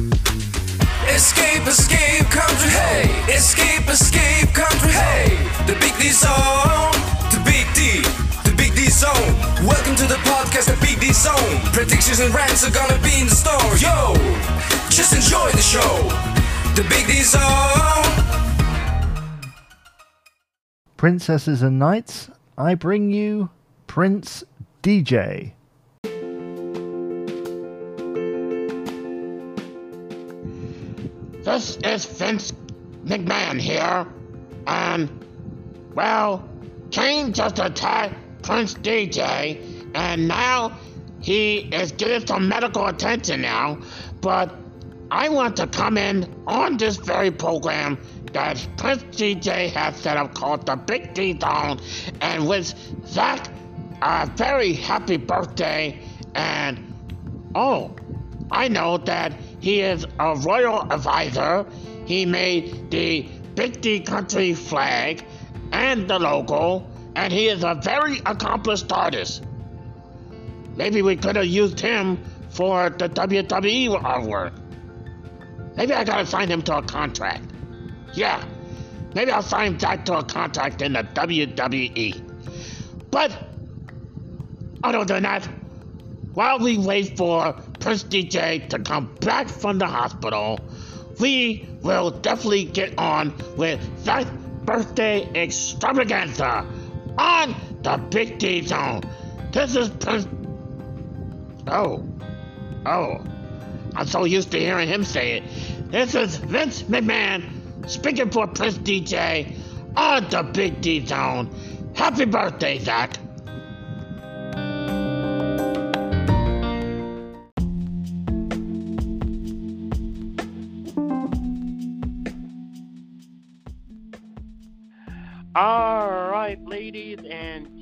Escape, escape, country, hey! Escape, escape, country, hey! The Big D Zone, the Big D, the Big D Zone. Welcome to the podcast, the Big D Zone. Predictions and rants are gonna be in the store, yo! Just enjoy the show, the Big D Zone. Princesses and Knights, I bring you Prince DJ. This is Vince McMahon here, and well, Kane just attacked Prince DJ, and now he is getting some medical attention now. But I want to come in on this very program that Prince DJ has set up called the Big D Zone, and with Zach, a very happy birthday, and oh, I know that he is a royal advisor. He made the Big D Country flag and the logo, and he is a very accomplished artist. Maybe we could have used him for the WWE artwork. Maybe I gotta sign him to a contract. Yeah, maybe I'll sign Zach to a contract in the WWE. But other than that, while we wait for Prince DJ to come back from the hospital, we will definitely get on with that birthday extravaganza on the Big D Zone. This is Prince. Oh. Oh. I'm so used to hearing him say it. This is Vince McMahon speaking for Prince DJ on the Big D Zone. Happy birthday, Zach.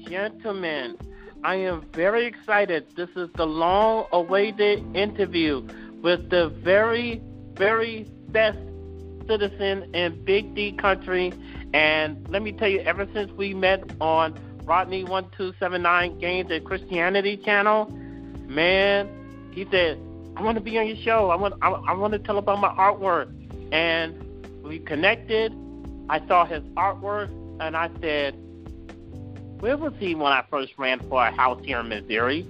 Gentlemen, I am very excited. This is the long awaited interview with the very, very best citizen in Big D country. And let me tell you, ever since we met on Rodney1279 Games and Christianity channel, man, he said, I want to be on your show. I want, I, I want to tell about my artwork. And we connected. I saw his artwork and I said, where was he when I first ran for a house here in Missouri?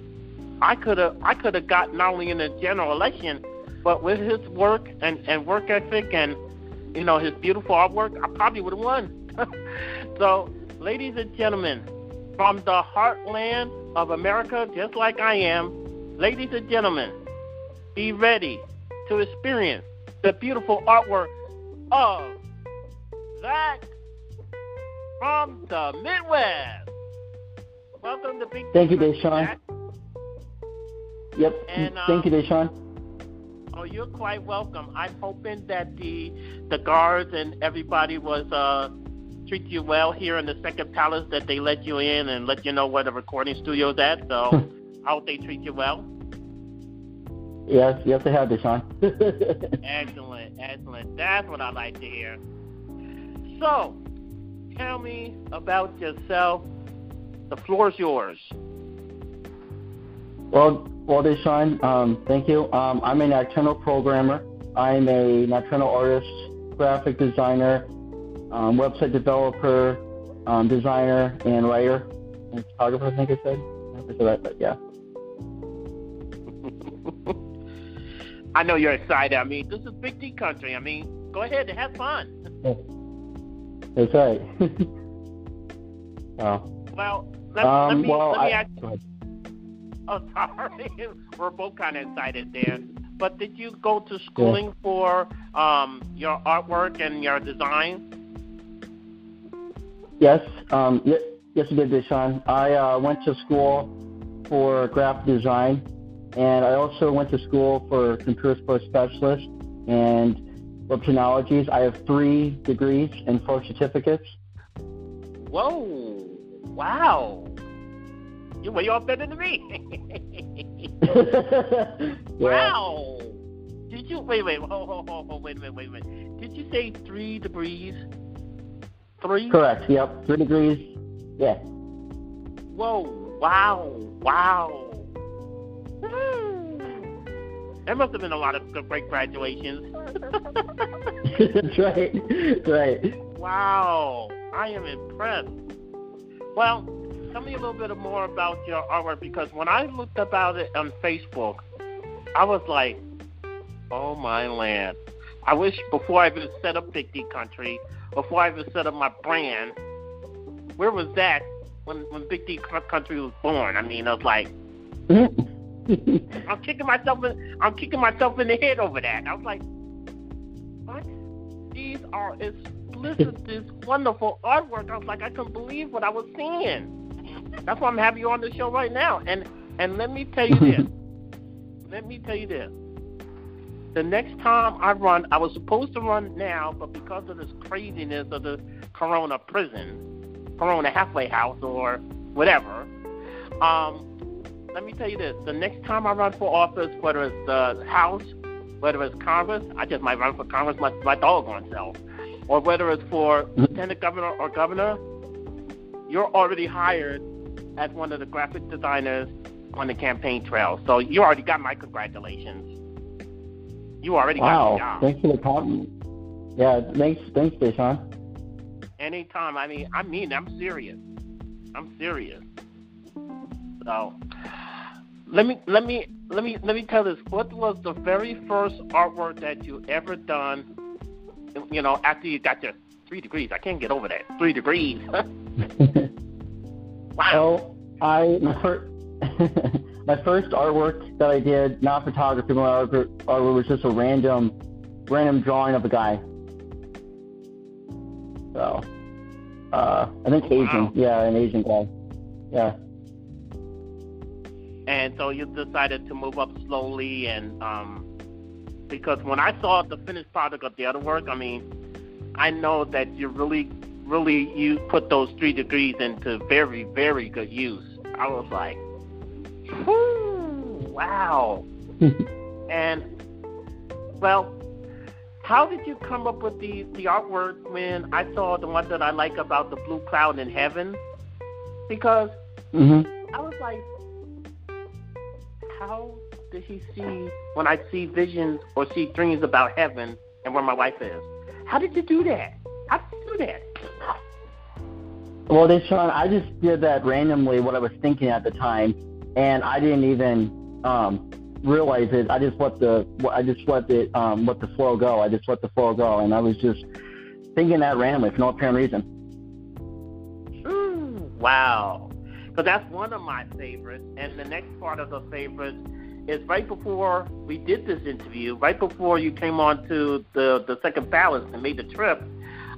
I could have I could have got not only in the general election, but with his work and, and work ethic and you know his beautiful artwork, I probably would have won. so, ladies and gentlemen, from the heartland of America, just like I am, ladies and gentlemen, be ready to experience the beautiful artwork of Zach from the Midwest. Welcome to Big Thank you, Deshaun. Yep. And, uh, Thank you, Deshaun. Oh, you're quite welcome. I'm hoping that the the guards and everybody was uh treat you well here in the second palace that they let you in and let you know where the recording studio's at. So I hope they treat you well. Yes, yes, I have, Deshaun. Excellent, excellent. That's what I like to hear. So, tell me about yourself. The floor is yours. well, well, Deshaun, um, thank you. Um, I'm a nocturnal programmer. I'm a nocturnal artist, graphic designer, um, website developer, um, designer, and writer, and photographer. I think I said. I don't know if I said that, but yeah. I know you're excited. I mean, this is Big D country. I mean, go ahead and have fun. That's right. wow. Well, let, let Um, me well, let me I, ask ahead. Oh, sorry. We're both kind of excited there. But did you go to schooling for um, your artwork and your design? Yes, um, y- yes, I did, Deshaun. I uh, went to school for graphic design, and I also went to school for computer support specialist and web technologies. I have three degrees and four certificates. Whoa! Wow! You're way off better than me. Wow! Did you wait? Wait! Hold, hold, hold, hold, wait a minute! Wait! Did you say three degrees? Three? Correct. Yep. Three degrees. Yeah. Whoa! Wow! Wow! There must have been a lot of great graduations. That's right. Right. Wow, I am impressed. Well, tell me a little bit more about your artwork because when I looked about it on Facebook, I was like, oh my land. I wish before I even set up Big D Country, before I even set up my brand, where was that when when Big D Country was born? I mean, I was like, I'm kicking myself in, I'm kicking myself in the head over that. I was like, what? These are explicit, this wonderful artwork. I was like, I couldn't believe what I was seeing. That's why I'm having you on the show right now. And and let me tell you this. let me tell you this. The next time I run, I was supposed to run now, but because of this craziness of the Corona prison, Corona halfway house, or whatever, um, let me tell you this: the next time I run for office, whether it's the House, whether it's Congress, I just might run for Congress, my my doggone self, or whether it's for lieutenant governor or governor, you're already hired as one of the graphic designers on the campaign trail. So you already got my congratulations. You already wow. got the job. Thanks for the compliment. Yeah, thanks, thanks, Deshaun. Anytime. I mean, I mean, I'm serious. I'm serious. So, let me let me let me let me tell this. What was the very first artwork that you ever done? You know, after you got your three degrees. I can't get over that. Three degrees. wow. Well, I my first my first artwork that I did, not photography, my artwork, artwork was just a random random drawing of a guy. So, uh, I think Oh, Asian. wow. Yeah, an Asian guy. Yeah. and so you decided to move up slowly and um because when I saw the finished product of the other work, I mean, I know that you really really you put those three degrees into very, very good use. I was like, Whew, wow. and well, how did you come up with the the artwork when I saw the one that I like about the blue cloud in heaven? Because mhm. I was like, how did he see when I see visions or see dreams about heaven and where my wife is? How did you do that? How did you do that? Well, Deshaun, I just did that randomly, what I was thinking at the time, and I didn't even um, realize it. I just let the I just let it um, let the flow go. I just let the flow go, and I was just thinking that randomly for no apparent reason. Wow. Because that's one of my favorites. And the next part of the favorites is right before we did this interview, right before you came on to the, the second palace and made the trip,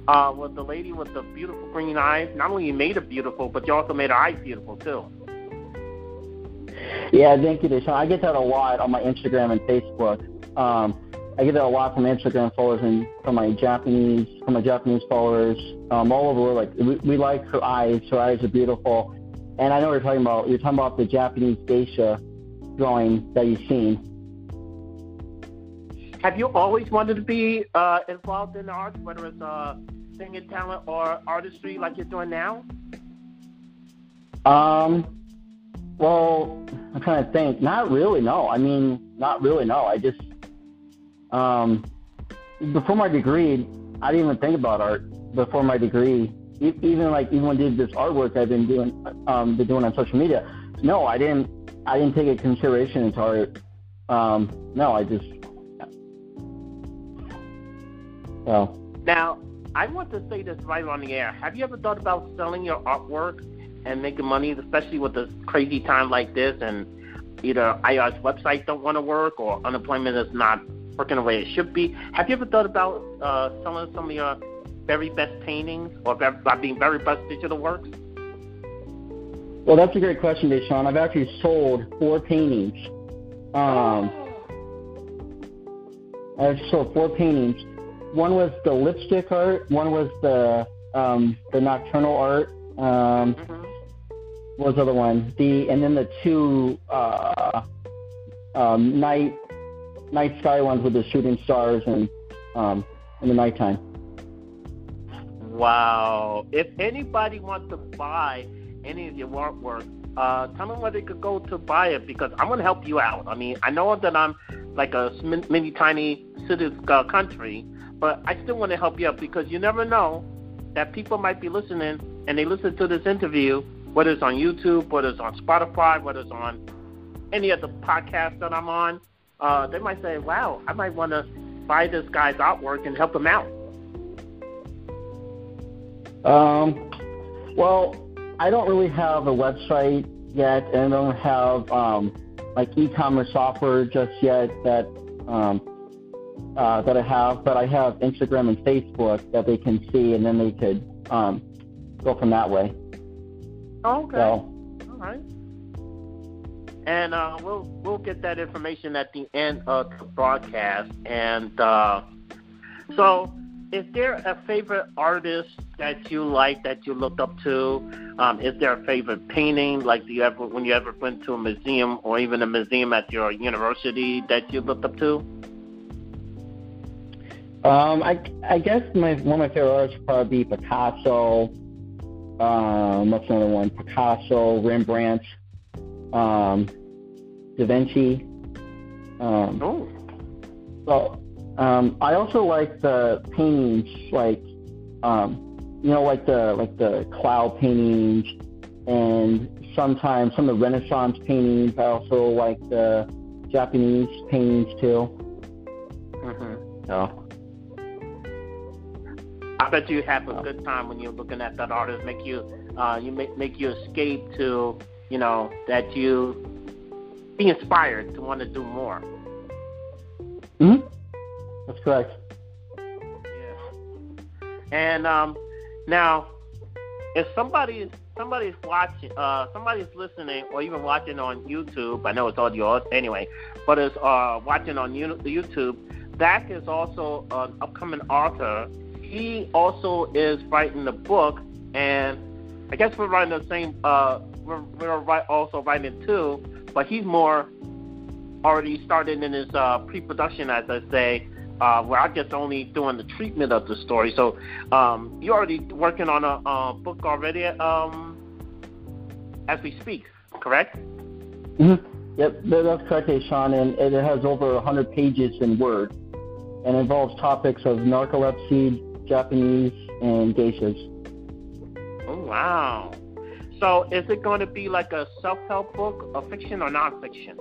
uh, was the lady with the beautiful green eyes. Not only you made her beautiful, but you also made her eyes beautiful, too. Yeah, thank you, Deshaun. I get that a lot on my Instagram and Facebook. Um, I get that a lot from Instagram followers and from my Japanese from my Japanese followers um, all over. Like we, we like her eyes. Her eyes are beautiful. And I know what you're talking about. You're talking about the Japanese geisha drawing that you've seen. Have you always wanted to be uh, involved in arts, whether it's uh, singing talent or artistry like you're doing now? Um, well, I'm trying to think. Not really. No. I mean, not really. No. I just um, before my degree, I didn't even think about art before my degree. Even like even when I did this artwork I've been doing, um, been doing on social media. No, I didn't. I didn't take a consideration into art. Um, no, I just. Well, Now, I want to say this right on the air. Have you ever thought about selling your artwork and making money, especially with a crazy time like this and either IRS websites don't want to work or unemployment is not working the way it should be? Have you ever thought about uh, selling some of your very best paintings or very, being very best digital works? Well, that's a great question, Deshaun. I've actually sold four paintings. Um, I sold four paintings. One was the lipstick art. One was the um, the nocturnal art. Um, Mhm. what was the other one? The and then the two uh, um, night night sky ones with the shooting stars and um, in the nighttime. Wow. If anybody wants to buy any of your artwork, uh, tell them where they could go to buy it because I'm going to help you out. I mean, I know that I'm like a mini tiny city uh, country, but I still want to help you out because you never know that people might be listening and they listen to this interview, whether it's on YouTube, whether it's on Spotify, whether it's on any of the podcasts that I'm on. Uh, they might say, "Wow, I might want to buy this guy's artwork and help him out." Um, well, I don't really have a website yet, and I don't have um, like e-commerce software just yet that um, uh, that I have. But I have Instagram and Facebook that they can see, and then they could um, go from that way. Okay. So, All right. And uh, we'll we'll get that information at the end of the broadcast. And uh, so is there a favorite artist that you like that you looked up to? Um, is there a favorite painting, like do you ever when you ever went to a museum or even a museum at your university that you looked up to? Um, I I guess my one of my favorite artists would probably be Picasso. Um, what's another one? Picasso, Rembrandt, um, Da Vinci. Um, oh. So um, I also like the paintings, like um, you know, like the like the cloud paintings, and sometimes some of the Renaissance paintings. I also like the Japanese paintings too. Mm-hmm. So. I bet you have a good time when you're looking at that artist. Make you, uh, you make make you escape to, you know, that you be inspired to want to do more. Hmm. That's correct. Yeah. And um, now, if somebody somebody's watching, uh, somebody's listening, or even watching on YouTube, I know it's audio anyway, but is uh, watching on YouTube. Zach is also an upcoming author. He also is writing a book, and I guess we're writing the same. Uh, we're, we're also writing too, but he's more already started in his uh, pre-production, as I say, uh, where I just only doing the treatment of the story. So um, you're already working on a, a book already um, as we speak, correct? Mm-hmm. Yep, that's correct, Sean, and it has over 100 pages in Word and involves topics of narcolepsy, Japanese, and geishas. Oh, wow. So is it going to be like a self-help book, a fiction or nonfiction?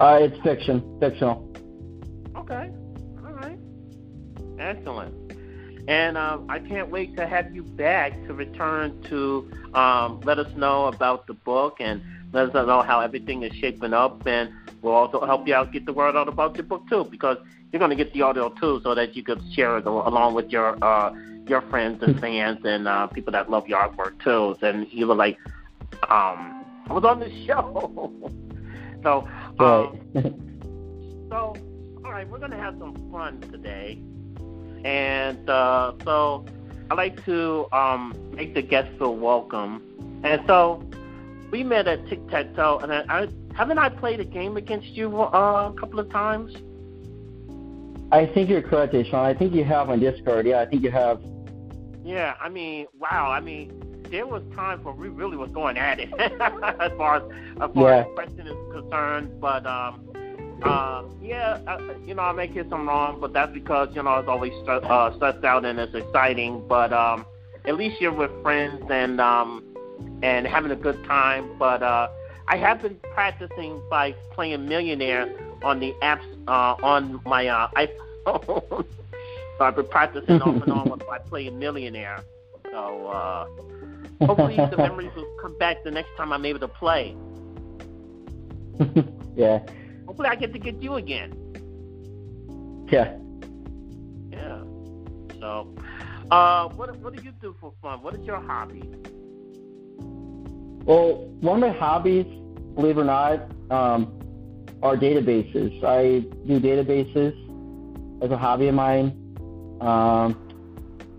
Uh, it's fiction, fictional. Okay. All right. Excellent. And um, I can't wait to have you back to return to um, let us know about the book and let us know how everything is shaping up. And we'll also help you out get the word out about your book too, because you're going to get the audio too, so that you could share it along with your uh, your friends and fans and uh, people that love your artwork too. And you were like, um, I was on the show. so, um, so right, we're gonna have some fun today, and uh, so I like to um, make the guests feel welcome. And so we met at Tic Tac Toe, and I, I haven't I played a game against you uh, a couple of times. I think you're correct, Sean. I think you have on Discord. Yeah, I think you have. Yeah, I mean, wow. I mean, there was times where we really was going at it as far as as far yeah. as question is concerned, but um, um, yeah, I, you know, I may get some wrong, but that's because you know it's always uh, stressed out and it's exciting. But um, at least you're with friends and um, and having a good time. But uh, I have been practicing by playing Millionaire on the apps uh, on my uh, iPhone. so I've been practicing off and on by playing Millionaire. So uh, hopefully the memories will come back the next time I'm able to play. yeah. Hopefully, I get to get you again. Yeah. Yeah. So, uh, what what do you do for fun? What is your hobby? Well, one of my hobbies, believe it or not, um, are databases. I do databases as a hobby of mine. Um,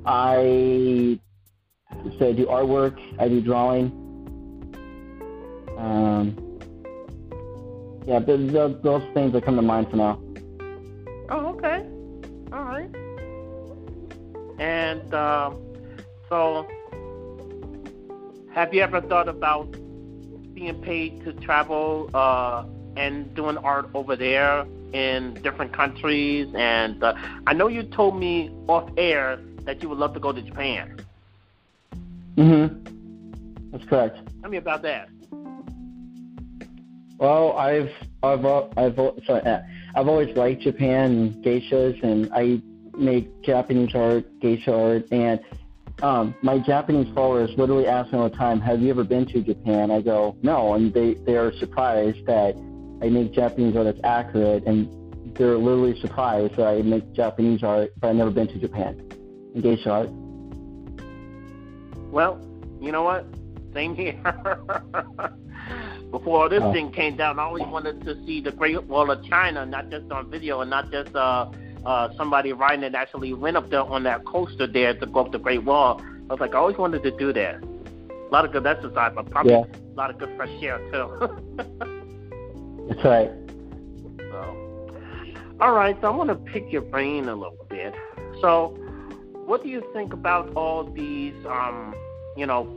I so I do artwork. I do drawing. Um, yeah, those, those things that come to mind for now. Oh, okay. All right. And um, so, have you ever thought about being paid to travel uh, and doing art over there in different countries. And uh, I know you told me off air that you would love to go to Japan. Mm Mhm. That's correct. Tell me about that. Well, I've I've I've sorry, uh, I've always liked Japan and geishas, and I make Japanese art, geisha art, and um, my Japanese followers literally ask me all the time, "Have you ever been to Japan?" I go, "No," and they they are surprised that I make Japanese art that's accurate, and they're literally surprised that I make Japanese art, but I've never been to Japan and geisha art. Well, you know what? Same here. Before this Oh. thing came down, I always wanted to see the Great Wall of China, not just on video and not just uh, uh, somebody riding it actually went up there on that coaster there to go up the Great Wall. I was like, I always wanted to do that. A lot of good exercise, but probably Yeah. a lot of good fresh air too. That's right. So, all right, so I want to pick your brain a little bit. So, what do you think about all these, um, you know,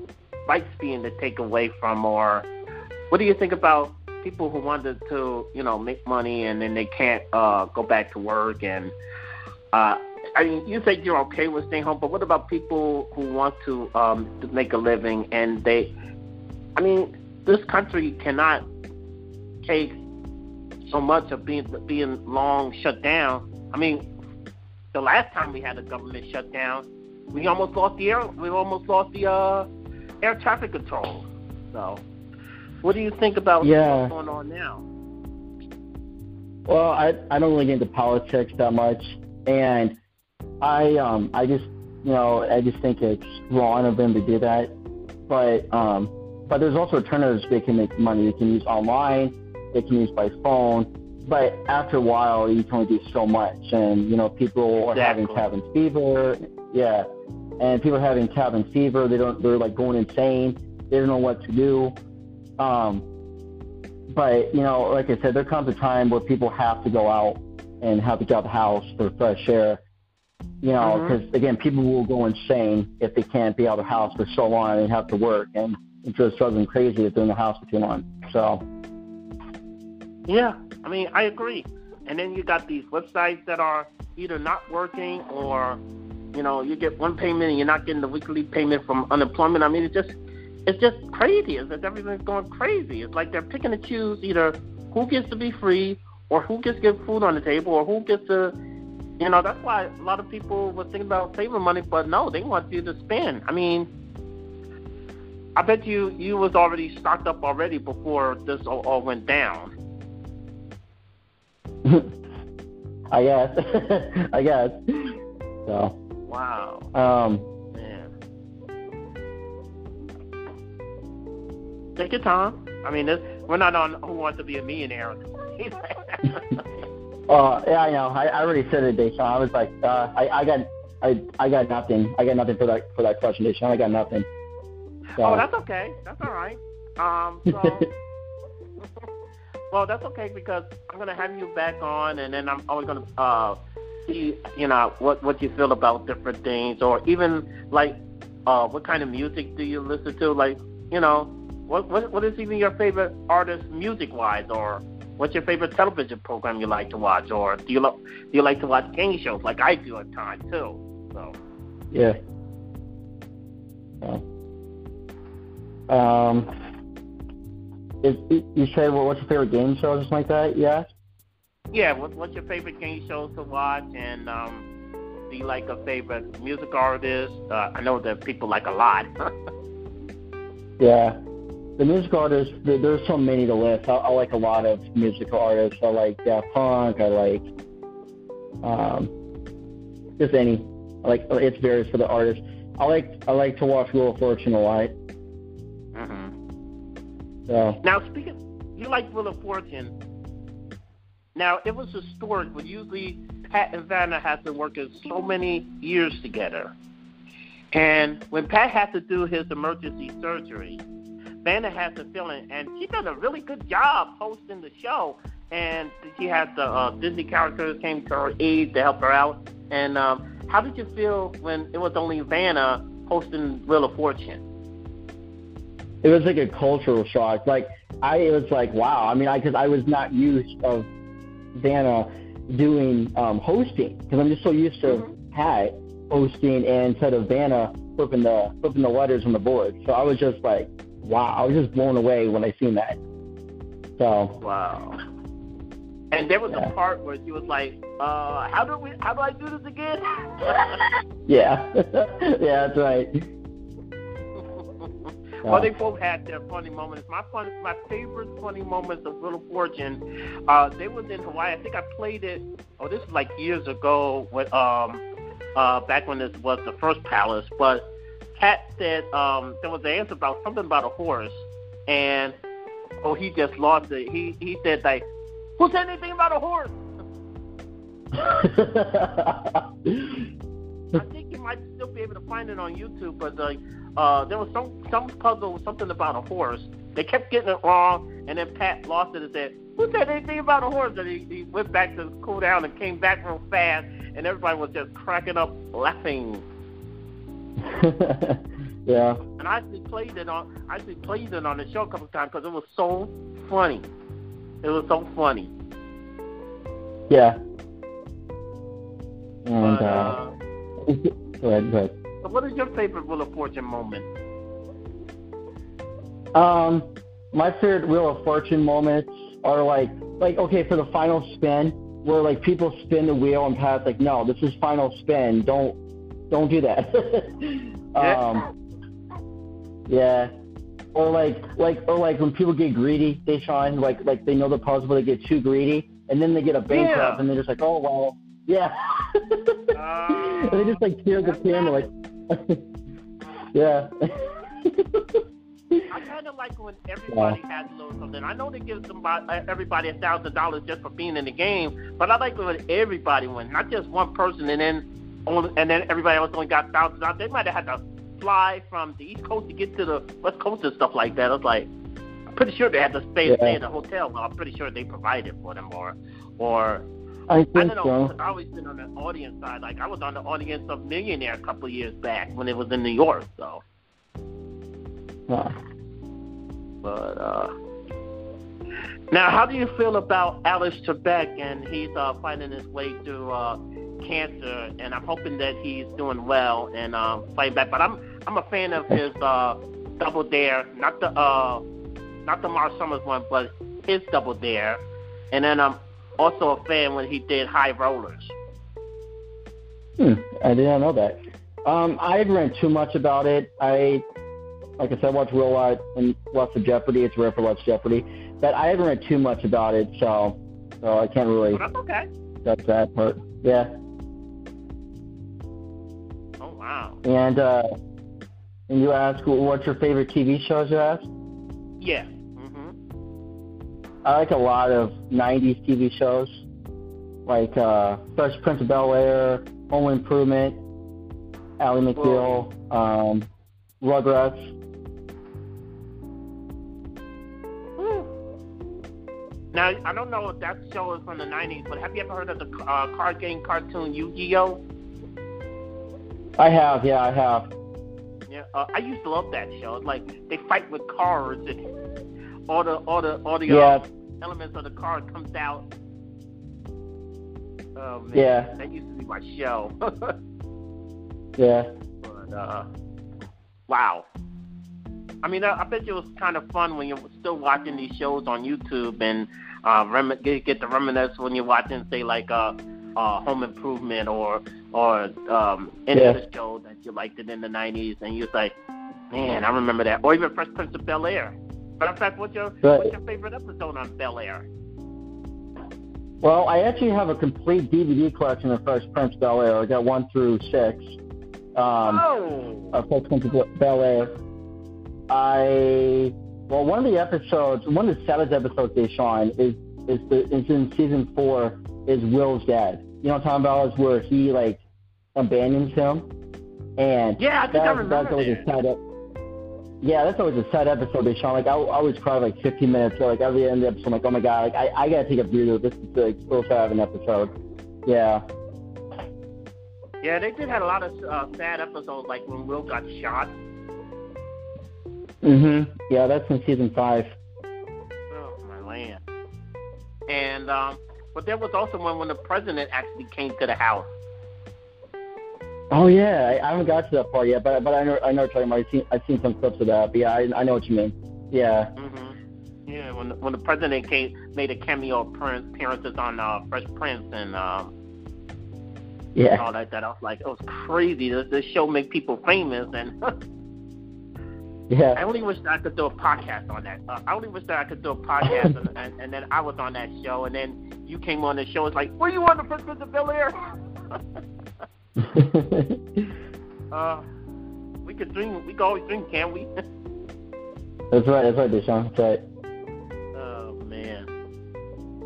rights being taken away from, or what do you think about people who wanted to, you know, make money and then they can't uh, go back to work? And uh, I mean, you said you're okay with staying home, but what about people who want to, um, to make a living and they, I mean, this country cannot take so much of being being long shut down. I mean, the last time we had a government shutdown, we almost lost the air. We almost lost the uh, air traffic control. So, what do you think about Yeah. what's going on now? Well, I I don't really get into politics that much, and I um I just you know I just think it's wrong of them to do that. But um but there's also alternatives they can make money. They can use online, they can use by phone. But after a while, you can only do so much, and you know people are having cabin fever. Yeah, and people are having cabin fever. They don't. They're like going insane. They don't know what to do. Um, but you know, like I said, there comes a time where people have to go out and have to get out of the house for fresh air. You know, because again, people will go insane if they can't be out of the house for so long and have to work, and it's just them crazy if they're in the house for too long. So, Yeah, I mean, I agree. And then you got these websites that are either not working or, you know, you get one payment and you're not getting the weekly payment from unemployment. I mean, it's just, it's just crazy. It's like everything's going crazy. It's like they're picking and choose either who gets to be free or who gets to get food on the table or who gets to, you know, that's why a lot of people were thinking about saving money, but no, they want you to spend. I mean, I bet you you was already stocked up already before this all, all went down. I guess, I guess. So, Wow, um, Take your time. I mean, this, we're not on Who Wants to Be a Millionaire. uh, yeah, I know. I, I already said it, Deshaun. I was like, uh, I, I got, I, I got nothing. I got nothing for that for that question, Deshaun. I got nothing. So, oh, that's okay. That's all right. Um, so, well, that's okay because I'm gonna have you back on, and then I'm always gonna uh, see, you know, what what you feel about different things, or even like, uh, what kind of music do you listen to? Like, you know, what what what is even your favorite artist music wise, or what's your favorite television program you like to watch, or do you lo- do you like to watch game shows like I do at times too? So, Yeah. So, um, is, you say, well, what's your favorite game show or something like that? Yeah. Yeah, what, what's your favorite game shows to watch? And um, do you like a favorite music artist? Uh, I know that people like a lot. Yeah. The musical artists, there, there's so many to list. I, I like a lot of musical artists. I like Daft Punk. I like um, just any. I like it's varies for the artist. I like I like to watch Wheel of Fortune a lot. hmm So Now, speaking, you like Wheel of Fortune. Now, it was historic, but usually Pat and Vanna had to work in so many years together. And when Pat had to do his emergency surgery, Vanna had the feeling, and she does a really good job hosting the show. And she had the uh, Disney characters came to her aid to help her out. And um, how did you feel when it was only Vanna hosting Wheel of Fortune? it was like a cultural shock. Like I it was like wow. I mean, I because I was not used of Vanna doing um, hosting because I'm just so used to Mhm. Pat hosting and instead of Vanna flipping the flipping the letters on the board. So I was just like wow. I was just blown away when I seen that. So Wow. And there was Yeah. a part where she was like, uh, how do we how do I do this again? yeah, yeah, that's right. well, they both had their funny moments. My fun, my favorite funny moments of Wheel of Fortune, uh, they was in Hawaii. I think I played it. Oh, this was like years ago, with um, uh, back when this was the first palace. But Pat said um, there was an answer about something about a horse, and oh, he just lost it. He he said like, who said anything about a horse? I think you might still be able to find it on YouTube, but like uh, there was some some puzzle something about a horse. They kept getting it wrong, and then Pat lost it and said, "Who said anything about a horse?" And he, he went back to cool down and came back real fast, and everybody was just cracking up laughing. yeah, And I actually played it on I actually played it on the show a couple of times because it was so funny. It was so funny. yeah. And But, uh, uh, go ahead, go ahead. so what is your favorite Wheel of Fortune moment? Um, my favorite Wheel of Fortune moments are like, like okay, for the final spin, where like people spin the wheel and Pat's like, no, this is final spin. Don't, don't do that. um, yeah. Or like, like, or like when people get greedy, they shine like, like they know the but they get too greedy, and then they get a bankrupt, Yeah. and they're just like, oh well, yeah. and they just like tear the camera, like, yeah. I kind of like when everybody has a little something. I know they give somebody, uh, everybody a thousand dollars just for being in the game, but I like when everybody wins, not just one person, and then only, and then everybody else only got thousand dollars. They might have had to fly from the East Coast to get to the West Coast and stuff like that. I was like, I'm pretty sure they had to stay Yeah. stay in a hotel. Well, I'm pretty sure they provided for them, or or I I don't know. so. I always been on the audience side. Like I was on the audience of Millionaire a couple of years back when it was in New York. So. Yeah. But uh, now, how do you feel about Alex Trebek and he's uh, fighting his way through uh, cancer, and I'm hoping that he's doing well and um, fighting back. But I'm I'm a fan of his uh, Double Dare, not the uh, not the Marc Summers one, but his Double Dare, and then I'm also a fan when he did High Rollers. Hmm, I did not know that. Um, I haven't read too much about it. I, like I said, I watch real lot and lots of Jeopardy. It's rare for lots of Jeopardy, but I haven't read too much about it, so so I can't really But that's okay. judge that part. Yeah, wow. and uh, and you ask what's your favorite TV shows? You ask. Yeah. Mhm. I like a lot of '90s TV shows, like uh, Fresh Prince of Bel Air, Home Improvement, Ally McBeal, um, Rugrats. Now, I don't know if that show is from the 90s, but have you ever heard of the uh, card game cartoon Yu-Gi-Oh? I have, yeah, I have. Yeah, uh, I used to love that show. It's like they fight with cars and all the all the all the Yeah. uh, elements of the car comes out. Oh man, Yeah. that used to be my show. Yeah. but uh, wow. I mean, I, I bet you it was kind of fun when you're still watching these shows on YouTube and uh, rem- get, get to reminisce when you're watching, say, like uh, uh, Home Improvement or or um, any Yeah. other show that you liked it in the '90s, and you're like, man, I remember that. Or even Fresh Prince of Bel Air. Matter of fact, what's your Right. what's your favorite episode on Bel Air? Well, I actually have a complete DVD collection of Fresh Prince of Bel Air. I got one through six. Um, oh, of Fresh Prince of Bel Air. I well, one of the episodes, one of the saddest episodes they shine is is the is in season four is Will's dad. You know what I'm talking about? Is where he like abandons him, and yeah, I think I that, remember that's always that. a sad. ep- Yeah, that's always a sad episode. They shine like I, I always cry like 15 minutes. So like every end of the episode, I'm like, oh my god, like I, I gotta take a breather. This is like so sad of an episode. Yeah, Yeah, they did have a lot of uh, sad episodes, like when Will got shot. Mhm. Yeah, that's in season five. Oh my land. And um, but there was also one when the president actually came to the house. Oh yeah, I, I haven't got to that part yet, but but I know I know what you're talking about. I've seen I've seen some clips of that. But yeah, I, I know what you mean. Yeah. hmm Yeah, when the, when the president came, made a cameo appearance- appearances on uh, Fresh Prince and um, Yeah. and all that. That I was like, it was crazy. This, this show make people famous, and I only wish I could do a podcast on that. Uh, I only wish that I could do a podcast, and, and, and then I was on that show, and then you came on the show. It's like, were you on the of Bel Air? uh, we could dream. We could always dream, can't we? that's right. That's right, Deshaun. That's right. Oh man.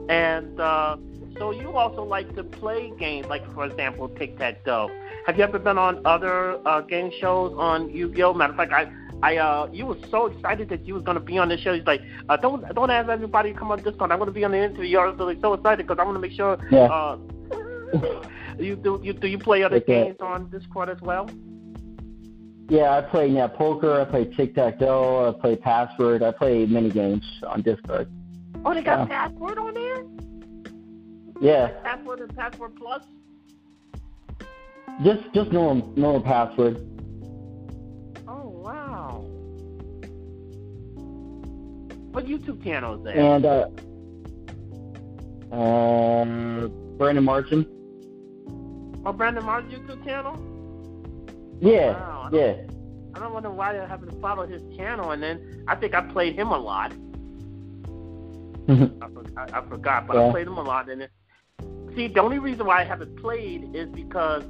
And uh, so you also like to play games, like for example, tic tac toe. Have you ever been on other uh, game shows on Yu-Gi-Oh? Matter of fact, I, I, uh, you were so excited that you was gonna be on the show. He's like, uh, don't, don't ask everybody to come on this Discord. I'm gonna be on the interview. You're so, so excited because I want to make sure. Yeah. Uh, you do, you do you play other Okay. games on Discord as well? Yeah, I play yeah poker. I play tic tac toe. I play password. I play mini games on Discord. Oh, they got Yeah. password on there. Yeah, Password and password plus. just just normal normal password. What YouTube channel is that? And uh, uh, Brandon Martin. oh, Brandon Martin YouTube channel? Yeah, Wow. yeah. I don't wonder why I haven't followed his channel, and then I think I played him a lot. I, for- I, I forgot, but I played him a lot. And then, see, the only reason why I haven't played is because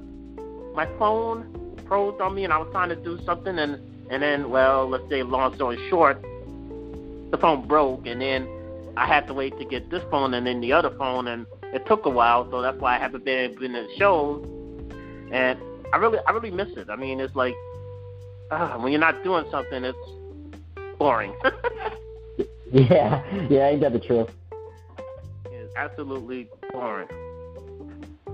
my phone froze on me, and I was trying to do something, and and then, well, let's say, long story short, the phone broke, and then I had to wait to get this phone and then the other phone, and it took a while, so that's why I haven't been able to the shows. And I really, I really miss it. I mean, it's like uh, when you're not doing something, it's boring. yeah, yeah. Ain't that the truth? It's absolutely boring.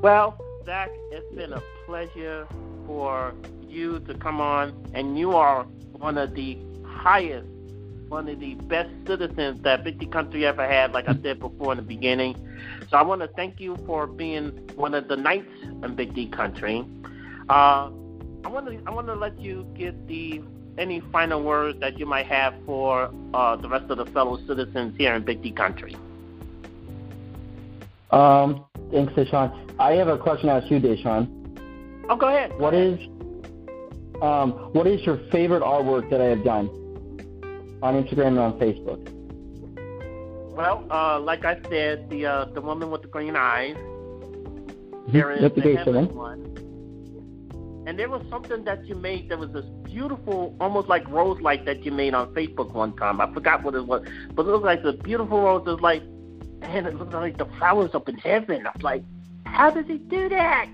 Well, Zach, it's been a pleasure for you to come on, and you are one of the highest, one of the best citizens that Big D Country ever had, like I said before in the beginning. So I want to thank you for being one of the knights in Big D Country. Uh, I want to I want to let you get the any final words that you might have for uh, the rest of the fellow citizens here in Big D Country. Um, thanks, Deshaun. I have a question to ask you, Deshaun. Oh, go ahead. What is um what is your favorite artwork that I have done on Instagram and on Facebook? Well, uh, like I said, the uh, the woman with the green eyes. There is the heaven one. And there was something that you made that was this beautiful, almost like rose light that you made on Facebook one time. I forgot what it was, but it looked like the beautiful rose. It was like, man, it looked like the flowers up in heaven. I was like, how does he do that?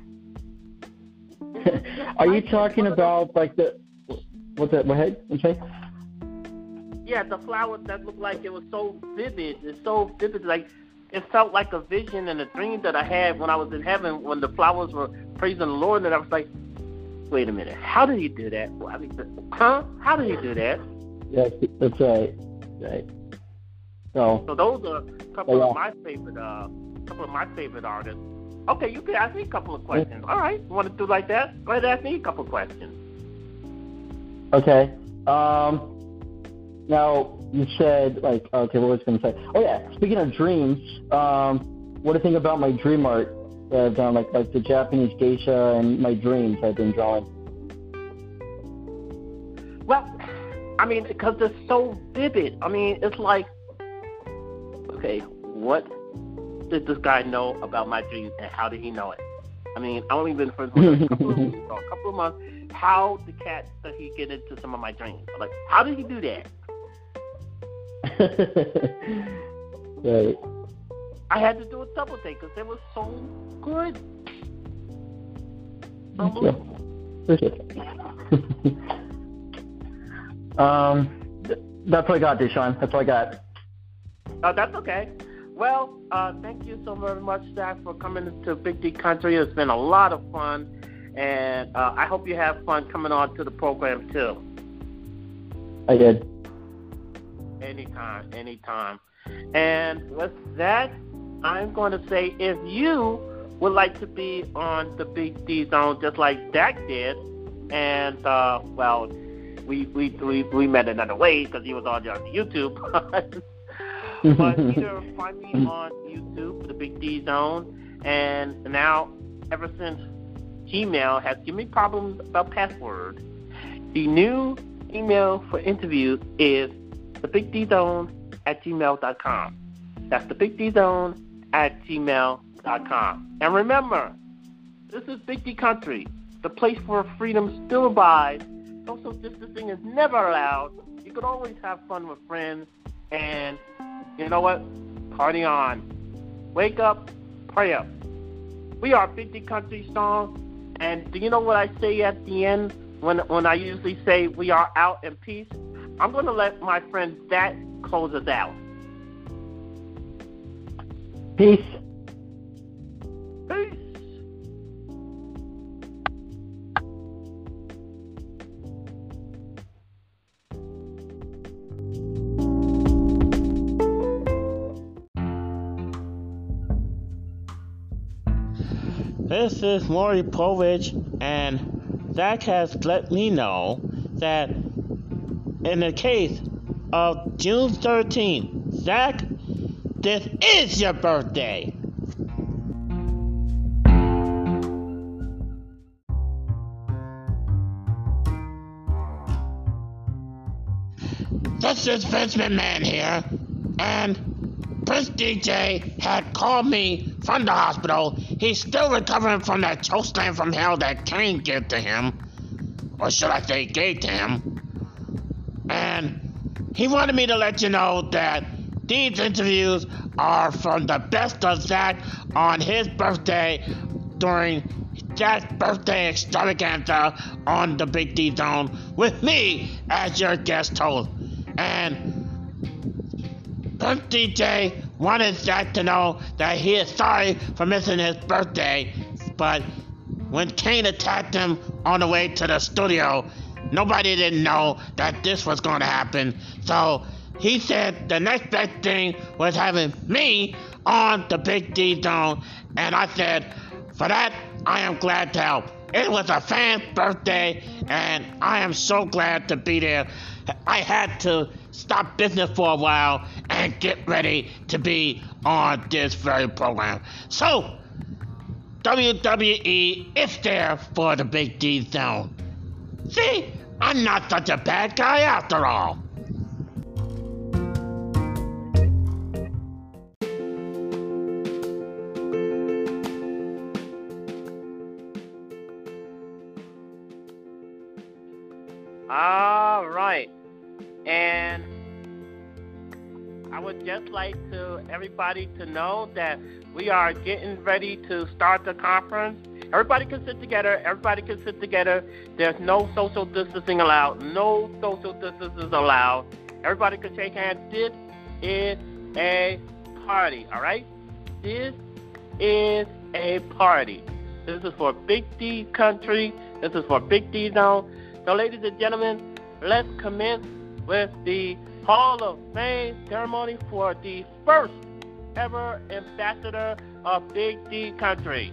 Are you talking about like the what's that? What ahead? I'm sorry. Yeah, the flowers that looked like it was so vivid. It's so vivid, like it felt like a vision and a dream that I had when I was in heaven when the flowers were praising the Lord, and I was like, wait a minute, how did he do that? I mean, huh? How did he do that? Yes, that's right. Right. So So those are a couple Yeah. of my favorite, uh, couple of my favorite artists. Okay, you can ask me a couple of questions. All right, you want to do like that? Go ahead, ask me a couple of questions. okay. Um. Now you said like okay, what was I going to say? Oh yeah, speaking of dreams, um, what do you think about my dream art that I've done, like like the Japanese geisha and my dreams I've been drawing? Well, I mean, because it's so vivid. I mean, it's like, okay, what did this guy know about my dreams, and how did he know it? I mean, I've only been friends with him a couple of weeks or a couple of months. How the cat did he get into some of my dreams? Like, how did he do that? right. I had to do a double take because it was so good. Thank you. Appreciate it. um, th- that's what I got, Deshaun. That's what I got. Oh, that's okay. Well, uh, thank you so very much, Zach, for coming to Big D Country. It's been a lot of fun, and uh, I hope you have fun coming on to the program too. I did. Anytime, anytime. And with that, I'm going to say if you would like to be on the Big D Zone just like Zach did, and uh, well, we we we, we met another way because he was on YouTube. but either find me on YouTube, the Big D Zone, and now ever since Gmail has given me problems about password, the new email for interviews is the Big D Zone at gmail.com. That's the Big D Zone at gmail.com. And remember, this is Big D Country, the place where freedom still abides. Social distancing is never allowed. You can always have fun with friends. And you know what? Party on. Wake up, pray up. We are Big D Country Song. And do you know what I say at the end when, when I usually say we are out in peace? I'm going to let my friend that close us out. Peace. Peace. This is Maury Povich, and Zach has let me know that in the case of June 13th, Zach, this is your birthday. This is Vince McMahon here, and Prince DJ had called me from the hospital. He's still recovering from that chokeslam from hell that Kane gave to him, or should I say, gave to him. He wanted me to let you know that these interviews are from the best of Zach on his birthday during Zach's birthday extravaganza on the Big D Zone with me as your guest host. And Prince DJ wanted Zach to know that he is sorry for missing his birthday, but when Kane attacked him on the way to the studio, nobody didn't know that this was going to happen. So he said the next best thing was having me on the Big D Zone, and I said, for that, I am glad to help. It was a fan's birthday, and I am so glad to be there. I had to stop business for a while and get ready to be on this very program. So, WWE is there for the Big D Zone. See, I'm not such a bad guy after all. All right. And I would just like to everybody to know that we are getting ready to start the conference. Everybody can sit together. Everybody can sit together. There's no social distancing allowed. No social distances allowed. Everybody can shake hands. This is a party, all right? This is a party. This is for Big D country. This is for Big D zone. So, ladies and gentlemen, let's commence with the Hall of Fame ceremony for the first ever ambassador of Big D country.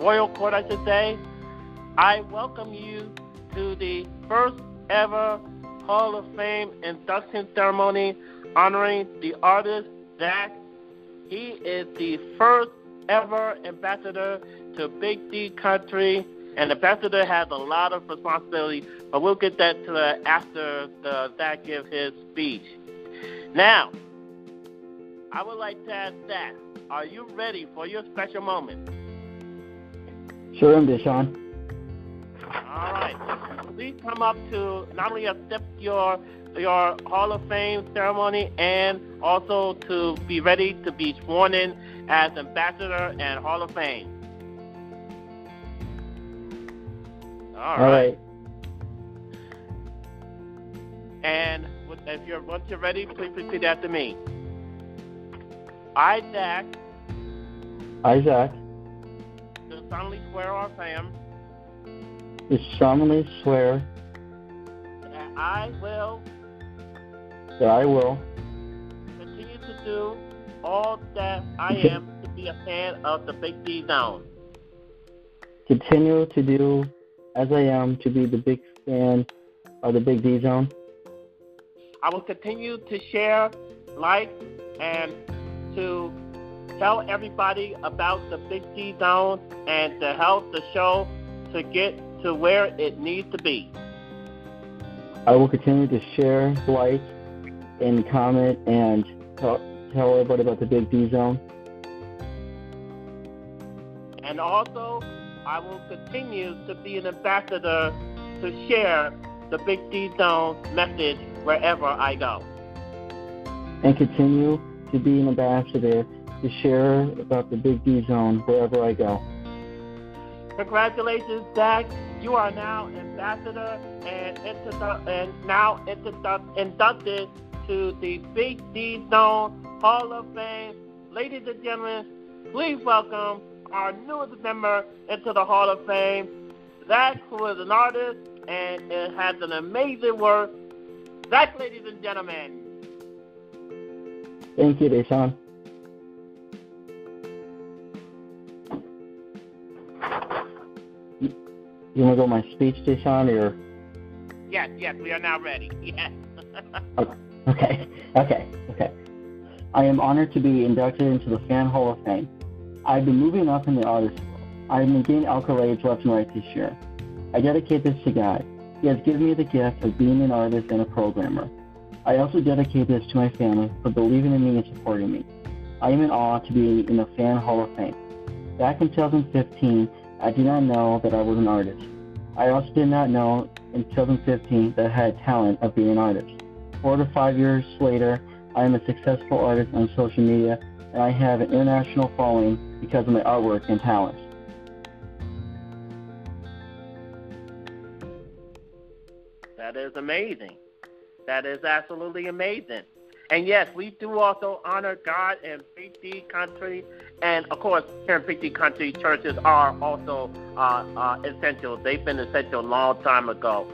royal court I should say, I welcome you to the first ever Hall of Fame induction ceremony honoring the artist Zach He is the first ever ambassador to Big D country, and ambassador has a lot of responsibility. But we'll get that to the, after the, that give his speech. Now, I would like to ask that. Are you ready for your special moment? Sure am, Deshaun. All right. Please come up to not only accept your your Hall of Fame ceremony and also to be ready to be sworn in as ambassador and Hall of Fame. All right. All right. And if you're once you're ready, please repeat after me. I, Zach, Isaac, do solemnly swear or affirm do solemnly swear that I will that I will continue to do all that I am to be a fan of the Big D Zone. continue to do as I am to be the big fan of the Big D Zone. I will continue to share, like, and to tell everybody about the Big D Zone and to help the show to get to where it needs to be. I will continue to share, like, and comment and tell, tell everybody about the Big D Zone. And also, I will continue to be an ambassador to share the Big D Zone message wherever I go. and continue to be an ambassador to share about the Big D Zone wherever I go. Congratulations, Zach. You are now ambassador and, introdu- and now introdu- inducted to the Big D Zone Hall of Fame. Ladies and gentlemen, please welcome our newest member into the Hall of Fame, Zach, who is an artist and it has an amazing work. Zach, ladies and gentlemen. Thank you, Deshaun. You want to go my speech, Deshaun, or? Yes, yes, we are now ready. Yes. Okay, okay, okay. I am honored to be inducted into the Fan Hall of Fame. I've been moving up in the artist world. I've been gaining accolades left and right this year. I dedicate this to God. He has given me the gift of being an artist and a programmer. I also dedicate this to my family for believing in me and supporting me. I am in awe to be in the Fan Hall of Fame. Back in 2015, I did not know that I was an artist. I also did not know in 2015 that I had talent of being an artist. Four to five years later, I am a successful artist on social media, and I have an international following because of my artwork and talents. That is amazing. That is absolutely amazing. And yes, we do also honor God in Big D country, and of course, here in Big D country, churches are also uh, uh, essential. They've been essential a long time ago,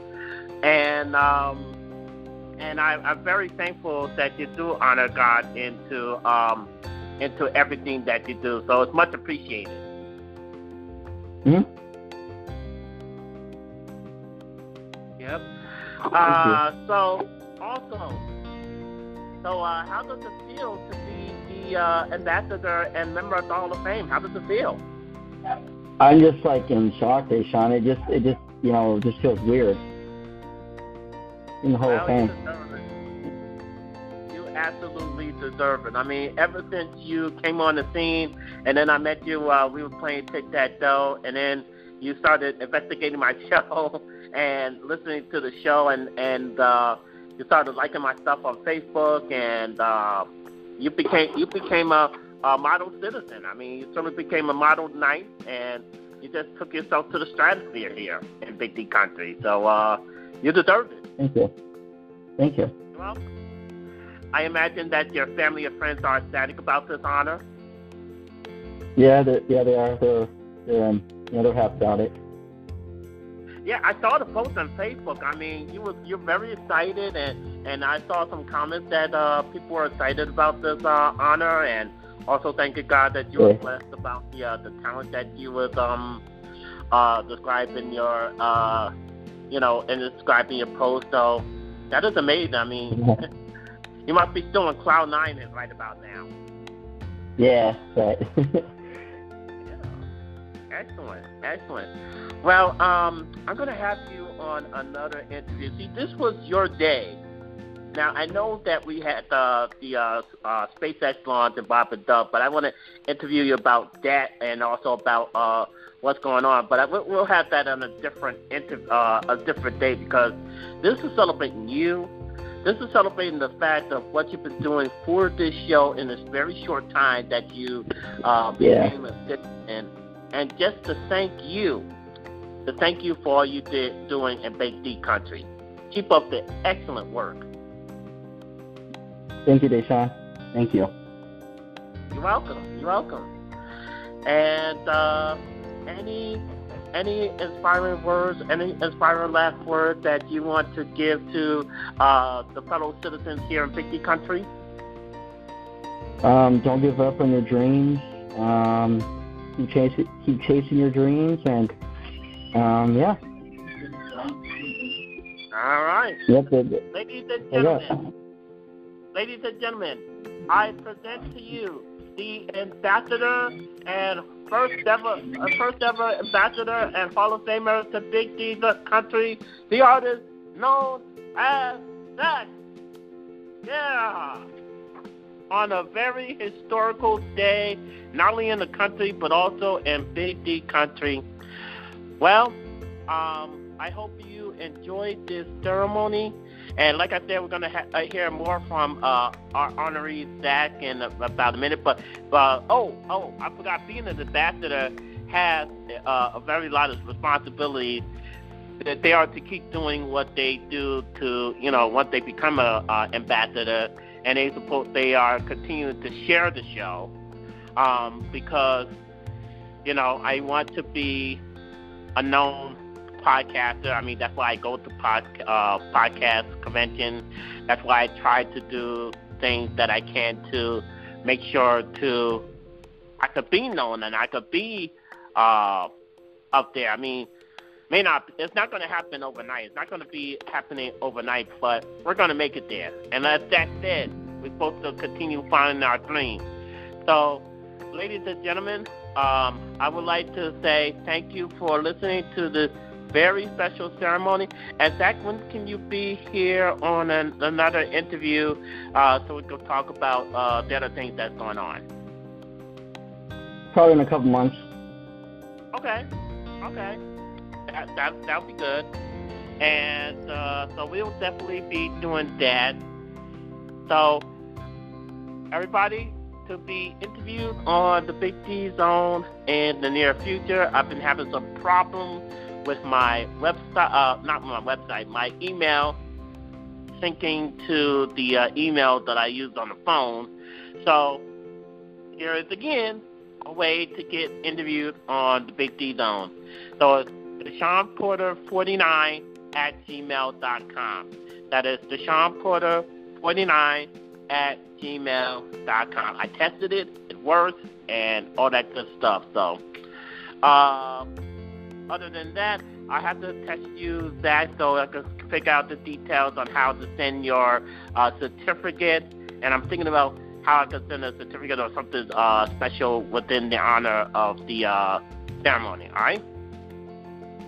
and um, and I, I'm very thankful that you do honor God into um, into everything that you do. So it's much appreciated. hmm Yep. Uh, so also, so uh, how does it feel to be the uh, ambassador and member of the Hall of Fame? How does it feel? I'm just like in shock, Sean. It just, it just, you know, just feels weird in the Hall of Well, you Fame. You absolutely deserve it. I mean, ever since you came on the scene, and then I met you, uh, we were playing tic tac toe, and then you started investigating my show and listening to the show, and and uh, you started liking my stuff on Facebook, and uh, you became you became a, a model citizen. I mean, you sort of became a model knight, and you just took yourself to the stratosphere here in Big D country. So uh, you deserve it. Thank you. Thank you. Well, I imagine that your family and friends are ecstatic about this honor. Yeah, they, yeah, they are. They're, they're, um, you know, they're happy about it. Yeah, I saw the post on Facebook. I mean, you was you're very excited, and and I saw some comments that uh, people were excited about this uh, honor, and also thanking God that you were blessed about the uh, the talent that you was um uh describing your uh you know and describing your post. So that is amazing. I mean, you must be still on cloud nine right about now. Yeah, right. Excellent, excellent. Well, um, I'm going to have you on another interview. See, this was your day. Now, I know that we had uh, the uh, uh, SpaceX launch and Bob and Doug, but I want to interview you about that and also about uh, what's going on. But I, we'll have that on a different inter- uh, a different day because this is celebrating you. This is celebrating the fact of what you've been doing for this show in this very short time that you uh, Yeah. became a citizen, and just to thank you, to thank you for all you did doing in Big D Country. Keep up the excellent work. Thank you, Deshaun. Thank you. You're welcome. You're welcome. And uh, any any inspiring words, any inspiring last words that you want to give to uh, the fellow citizens here in Big D Country? Um, don't give up on your dreams. Um, keep chasing, keep chasing your dreams, and um, yeah. All right. Yep. it- Ladies and gentlemen, ladies and gentlemen, I present to you the ambassador and first ever, uh, first ever ambassador and Hall of Famer to Big D the country, the artist known as Zach. Yeah. On a very historical day, not only in the country but also in Big D country. Well, um, I hope you enjoyed this ceremony. And like I said, we're going to ha- uh, hear more from uh, our honoree Zach in about a minute. But uh, oh, oh, I forgot. Being an ambassador has uh, a very lot of responsibility. That they are to keep doing what they do to, you know, once they become a uh, ambassador, and they support. They are continuing to share the show um, because, you know, I want to be a known podcaster. I mean, that's why I go to pod, uh, podcast conventions. That's why I try to do things that I can to make sure to I could be known and I could be uh, up there. I mean, may not. It's not going to happen overnight. It's not going to be happening overnight, but we're going to make it there. And as that said, we're supposed to continue finding our dream. So, ladies and gentlemen, um, I would like to say thank you for listening to this very special ceremony. And Zach, when can you be here on an, another interview uh, so we can talk about uh, the other things that's going on? Probably in a couple months. Okay, okay, that that that'll be good. And uh, so we'll definitely be doing that. So everybody to be interviewed on the Big D Zone in the near future. I've been having some problems with my website, uh, not my website, my email syncing to the uh, email that I used on the phone. So here is again a way to get interviewed on the Big D Zone. So it's Deshaun Porter 49 at gmail.com. That is Deshaun Porter 49 at gmail.com. I tested it, it works, and all that good stuff. So, uh, other than that, I have to text you that so I can figure out the details on how to send your uh, certificate. And I'm thinking about how I can send a certificate or something uh, special within the honor of the uh, ceremony. All right?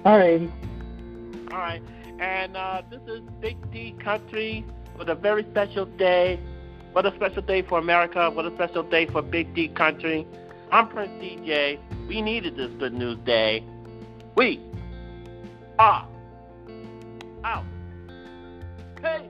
All right. All right. And uh, this is Big D Country with a very special day. What a special day for America. What a special day for Big D Country. I'm Prince DJ. We needed this good news day. We are out. Hey.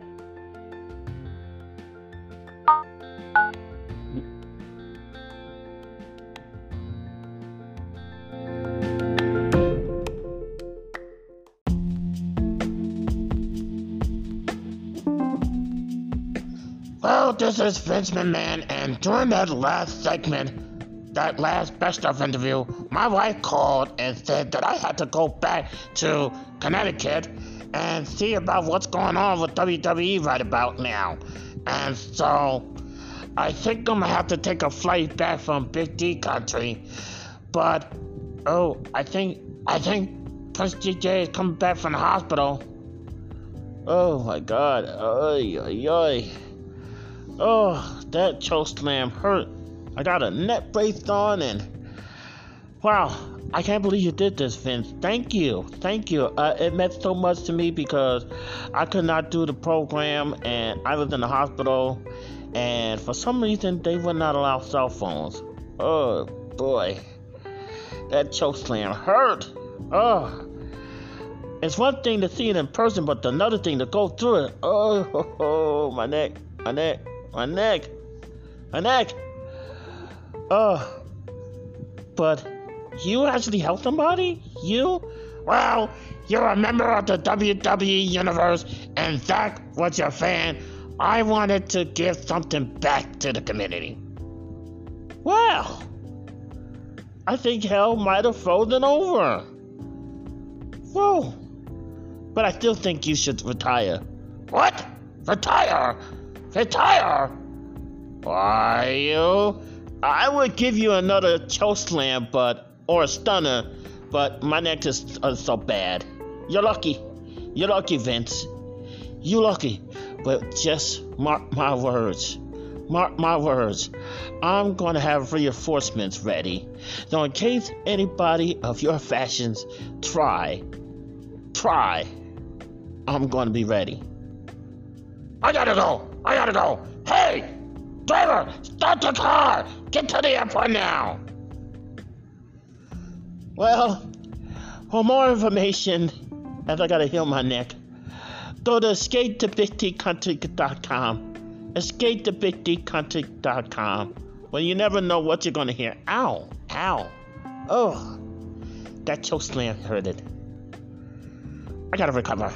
Well, this is Vince McMahon, and during that last segment, that last best of interview, my wife called and said that I had to go back to Connecticut and see about what's going on with WWE right about now. And so I think I'm gonna have to take a flight back from Big D country. But oh, I think I think Prince DJ is coming back from the hospital. Oh my god. Oy, oy, oy. Oh, that choke slam hurt. I got a neck brace on, and wow, I can't believe you did this, Vince. Thank you, thank you. Uh, it meant so much to me because I could not do the program, and I was in the hospital, and for some reason they would not allow cell phones. Oh boy, that choke slam hurt. Oh. It's one thing to see it in person, but another thing to go through it. Oh, my neck, my neck, my neck, my neck. Oh, but you actually helped somebody? You? Well, you're a member of the WWE Universe, and that was your fan. I wanted to give something back to the community. Well, I think hell might have frozen over. Whoa. But I still think you should retire. What? Retire? Retire? Why, you? I would give you another choke slam, but or a stunner, but my neck is uh, so bad. You're lucky. You're lucky, Vince. You lucky. But just mark my words. Mark my words. I'm gonna have reinforcements ready. So in case anybody of your fashions try, try, I'm gonna be ready. I gotta go. I gotta go. Hey, driver, start the car. Get to the airport now. Well, for more information, as I gotta heal my neck, go to escapetobigdcountry.com. Escapetobigdcountry.com. Well, you never know what you're gonna hear. Ow, ow, oh, that choke slam hurted. I gotta recover.